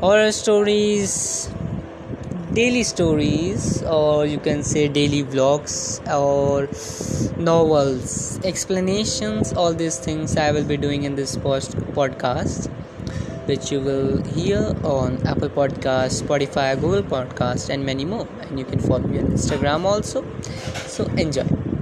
horror stories daily stories or you can say daily vlogs or novels explanations all these things i will be doing in this post podcast which you will hear on apple podcast spotify google podcast and many more. And you can follow me on instagram also. So enjoy.